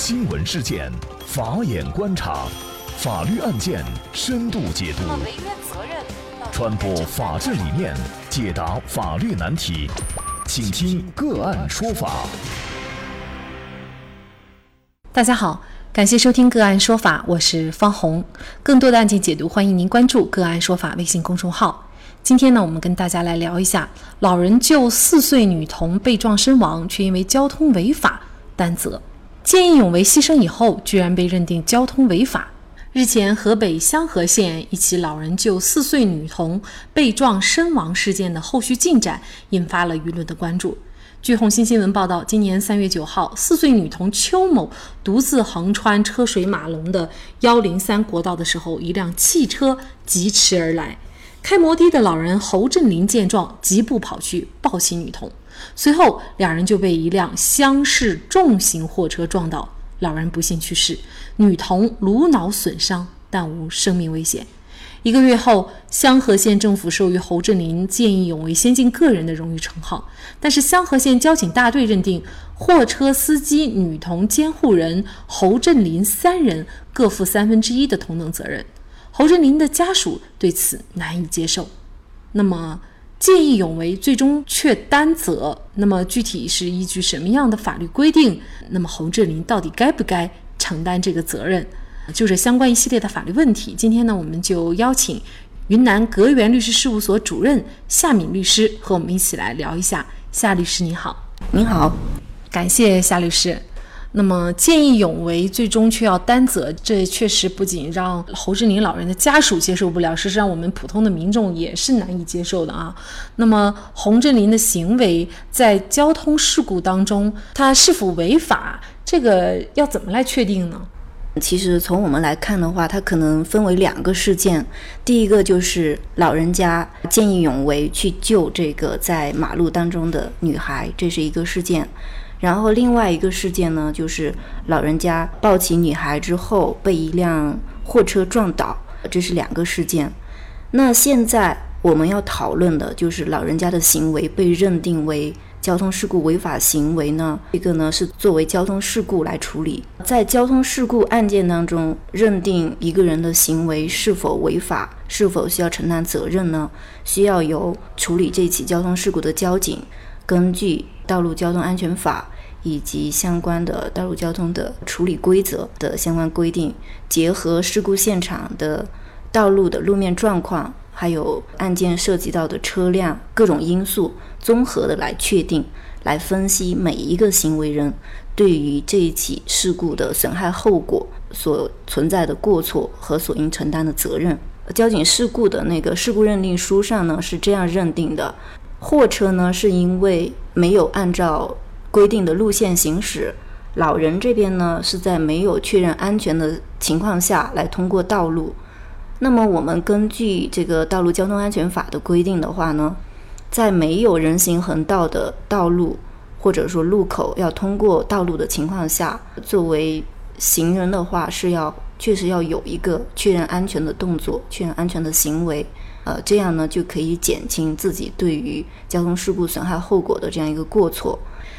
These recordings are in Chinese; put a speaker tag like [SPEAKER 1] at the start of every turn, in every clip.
[SPEAKER 1] 新闻事件，法眼观察，法律案件深度解读，传播法治理念，解答法律难题，请听个案说法。
[SPEAKER 2] 大家好，感谢收听个案说法，我是方红。更多的案件解读，欢迎您关注个案说法微信公众号。今天呢，我们跟大家来聊一下，老人救四岁女童被撞身亡，却因为交通违法担责。见义勇为牺牲以后，居然被认定交通违法。日前，河北香河县一起老人救四岁女童被撞身亡事件的后续进展，引发了舆论的关注。据红星新闻报道，今年三月九号，四岁女童邱某独自横穿车水马龙的幺零三国道的时候，一辆汽车疾驰而来。开摩的的老人侯振林见状，疾步跑去抱起女童，随后两人就被一辆厢式重型货车撞倒，老人不幸去世，女童颅脑损伤，但无生命危险。一个月后，香河县政府授予侯振林见义勇为先进个人的荣誉称号，但是香河县交警大队认定货车司机、女童监护人侯振林三人各负三分之一的同等责任。侯振林的家属对此难以接受。那么，见义勇为最终却担责，那么具体是依据什么样的法律规定？那么侯志林到底该不该承担这个责任？就是相关一系列的法律问题。今天呢，我们就邀请云南格源律师事务所主任夏敏律师和我们一起来聊一下。夏律师，你好。
[SPEAKER 3] 您好，
[SPEAKER 2] 感谢夏律师。那么见义勇为最终却要担责，这确实不仅让侯振林老人的家属接受不了，事实上我们普通的民众也是难以接受的啊。那么侯振林的行为在交通事故当中，他是否违法，这个要怎么来确定呢？
[SPEAKER 3] 其实从我们来看的话，它可能分为两个事件。第一个就是老人家见义勇为去救这个在马路当中的女孩，这是一个事件。然后另外一个事件呢，就是老人家抱起女孩之后被一辆货车撞倒，这是两个事件。那现在我们要讨论的就是老人家的行为被认定为交通事故违法行为呢？这个呢是作为交通事故来处理。在交通事故案件当中，认定一个人的行为是否违法，是否需要承担责任呢？需要由处理这起交通事故的交警。根据道路交通安全法以及相关的道路交通的处理规则的相关规定，结合事故现场的道路的路面状况，还有案件涉及到的车辆各种因素，综合的来确定、来分析每一个行为人对于这一起事故的损害后果所存在的过错和所应承担的责任。交警事故的那个事故认定书上呢是这样认定的。货车呢，是因为没有按照规定的路线行驶，老人这边呢是在没有确认安全的情况下来通过道路。那么我们根据这个道路交通安全法的规定的话呢，在没有人行横道的道路或者说路口要通过道路的情况下，作为行人的话是要确实要有一个确认安全的动作，确认安全的行为。呃，这样呢就可以减轻自己对于交通事故损害后果的这样一个过错。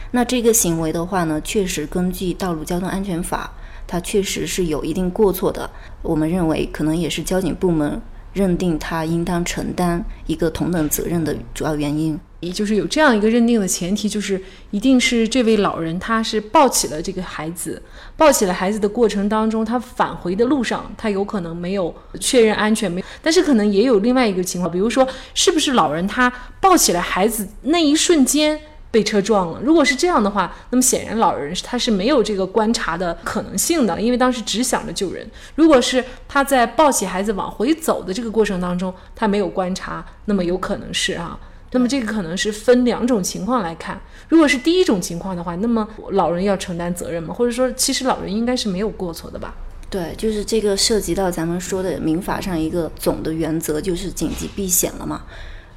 [SPEAKER 3] 那这个行为的话呢，确实根据《道路交通安全法》，它确实是有一定过错的。我们认为，可能也是交警部门。认定他应当承担一个同等责任的主要原因，
[SPEAKER 2] 也就是有这样一个认定的前提，就是一定是这位老人他是抱起了这个孩子，抱起了孩子的过程当中，他返回的路上，他有可能没有确认安全，没，但是可能也有另外一个情况，比如说是不是老人他抱起了孩子那一瞬间。被车撞了。如果是这样的话，那么显然老人他是没有这个观察的可能性的，因为当时只想着救人。如果是他在抱起孩子往回走的这个过程当中，他没有观察，那么有可能是啊。那么这个可能是分两种情况来看。如果是第一种情况的话，那么老人要承担责任吗？或者说，其实老人应该是没有过错的吧？
[SPEAKER 3] 对，就是这个涉及到咱们说的民法上一个总的原则，就是紧急避险了嘛。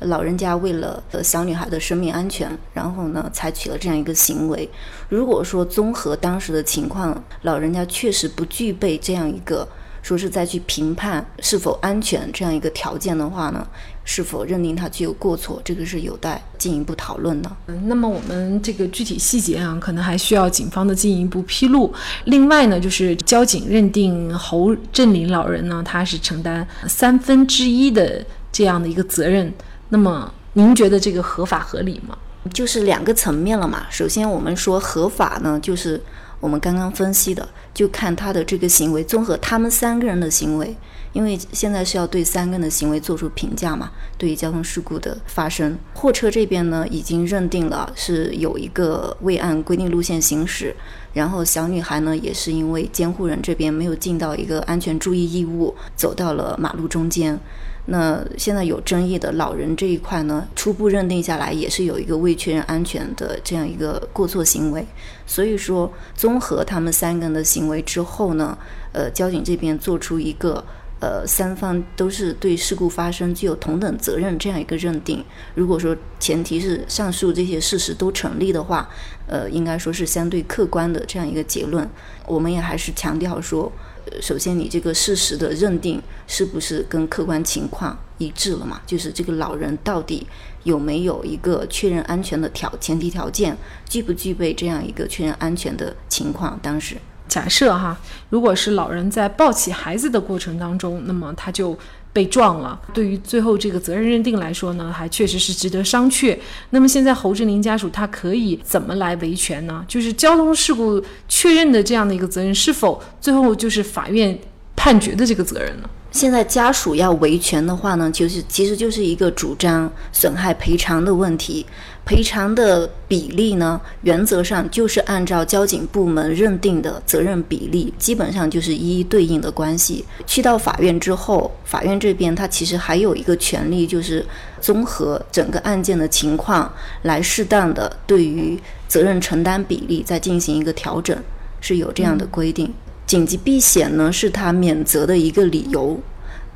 [SPEAKER 3] 老人家为了小女孩的生命安全，然后呢，采取了这样一个行为。如果说综合当时的情况，老人家确实不具备这样一个说是再去评判是否安全这样一个条件的话呢，是否认定他具有过错，这个是有待进一步讨论的。
[SPEAKER 2] 嗯，那么我们这个具体细节啊，可能还需要警方的进一步披露。另外呢，就是交警认定侯振林老人呢，他是承担三分之一的这样的一个责任。那么您觉得这个合法合理吗？
[SPEAKER 3] 就是两个层面了嘛。首先，我们说合法呢，就是我们刚刚分析的，就看他的这个行为，综合他们三个人的行为。因为现在是要对三个人的行为做出评价嘛，对于交通事故的发生，货车这边呢已经认定了是有一个未按规定路线行驶，然后小女孩呢也是因为监护人这边没有尽到一个安全注意义务，走到了马路中间。那现在有争议的老人这一块呢，初步认定下来也是有一个未确认安全的这样一个过错行为。所以说，综合他们三个人的行为之后呢，呃，交警这边做出一个。呃，三方都是对事故发生具有同等责任这样一个认定。如果说前提是上述这些事实都成立的话，呃，应该说是相对客观的这样一个结论。我们也还是强调说，首先你这个事实的认定是不是跟客观情况一致了嘛？就是这个老人到底有没有一个确认安全的条前提条件，具不具备这样一个确认安全的情况？当时。
[SPEAKER 2] 假设哈，如果是老人在抱起孩子的过程当中，那么他就被撞了。对于最后这个责任认定来说呢，还确实是值得商榷。那么现在侯志林家属他可以怎么来维权呢？就是交通事故确认的这样的一个责任，是否最后就是法院判决的这个责任呢？
[SPEAKER 3] 现在家属要维权的话呢，就是其实就是一个主张损害赔偿的问题。赔偿的比例呢，原则上就是按照交警部门认定的责任比例，基本上就是一一对应的关系。去到法院之后，法院这边他其实还有一个权利，就是综合整个案件的情况，来适当的对于责任承担比例再进行一个调整，是有这样的规定。紧急避险呢，是他免责的一个理由。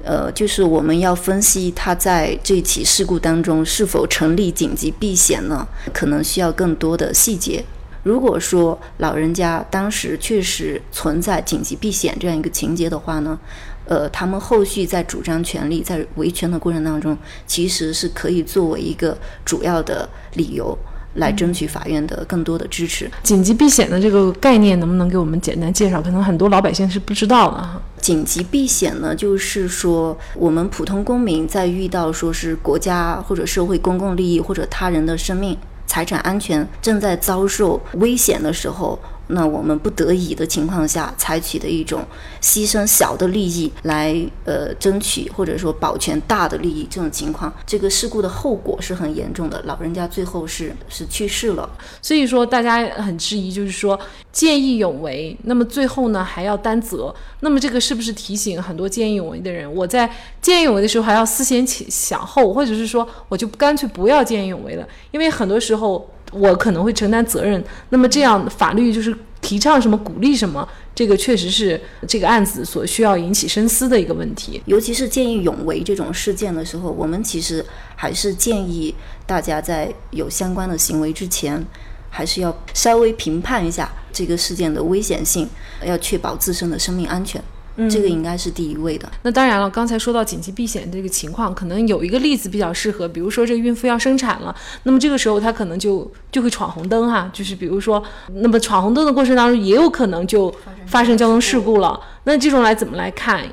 [SPEAKER 3] 呃，就是我们要分析他在这起事故当中是否成立紧急避险呢？可能需要更多的细节。如果说老人家当时确实存在紧急避险这样一个情节的话呢，呃，他们后续在主张权利、在维权的过程当中，其实是可以作为一个主要的理由。来争取法院的更多的支持。
[SPEAKER 2] 紧急避险的这个概念，能不能给我们简单介绍？可能很多老百姓是不知道的哈。
[SPEAKER 3] 紧急避险呢，就是说我们普通公民在遇到说是国家或者社会公共利益或者他人的生命财产安全正在遭受危险的时候。那我们不得已的情况下，采取的一种牺牲小的利益来呃争取或者说保全大的利益，这种情况，这个事故的后果是很严重的，老人家最后是是去世了。
[SPEAKER 2] 所以说大家很质疑，就是说见义勇为，那么最后呢还要担责，那么这个是不是提醒很多见义勇为的人，我在见义勇为的时候还要思前想后，或者是说我就干脆不要见义勇为了，因为很多时候。我可能会承担责任，那么这样法律就是提倡什么，鼓励什么，这个确实是这个案子所需要引起深思的一个问题。
[SPEAKER 3] 尤其是见义勇为这种事件的时候，我们其实还是建议大家在有相关的行为之前，还是要稍微评判一下这个事件的危险性，要确保自身的生命安全。这个应该是第一位的。
[SPEAKER 2] 那当然了，刚才说到紧急避险这个情况，可能有一个例子比较适合，比如说这个孕妇要生产了，那么这个时候她可能就就会闯红灯哈，就是比如说，那么闯红灯的过程当中也有可能就发生交通事故了。那这种来怎么来看？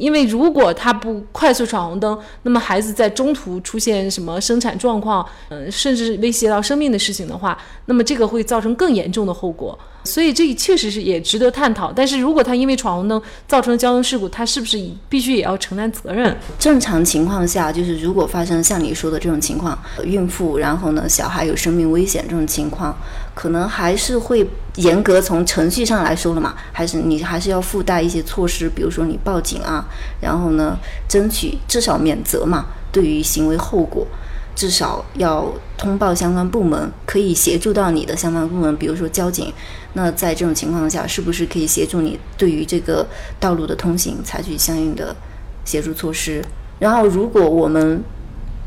[SPEAKER 2] 因为如果他不快速闯红灯，那么孩子在中途出现什么生产状况，嗯，甚至威胁到生命的事情的话，那么这个会造成更严重的后果。所以这确实是也值得探讨。但是如果他因为闯红灯造成交通事故，他是不是必须也要承担责任？
[SPEAKER 3] 正常情况下，就是如果发生像你说的这种情况，孕妇，然后呢，小孩有生命危险这种情况，可能还是会严格从程序上来说了嘛，还是你还是要附带一些措施，比如说你报警啊，然后呢，争取至少免责嘛，对于行为后果。至少要通报相关部门，可以协助到你的相关部门，比如说交警。那在这种情况下，是不是可以协助你对于这个道路的通行采取相应的协助措施？然后，如果我们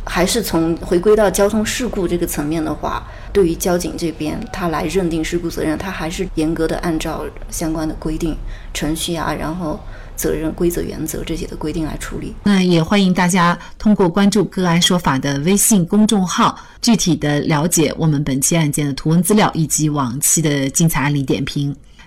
[SPEAKER 3] 还是从回归到交通事故这个层面的话，对于交警这边，他来认定事故责任，他还是严格的按照相关的规定、程序啊，然后责任规则、原则这些的规定来处理。
[SPEAKER 4] 那也欢迎大家通过关注“个案说法”的微信公众号，具体的了解我们本期案件的图文资料以及往期的精彩案例点评。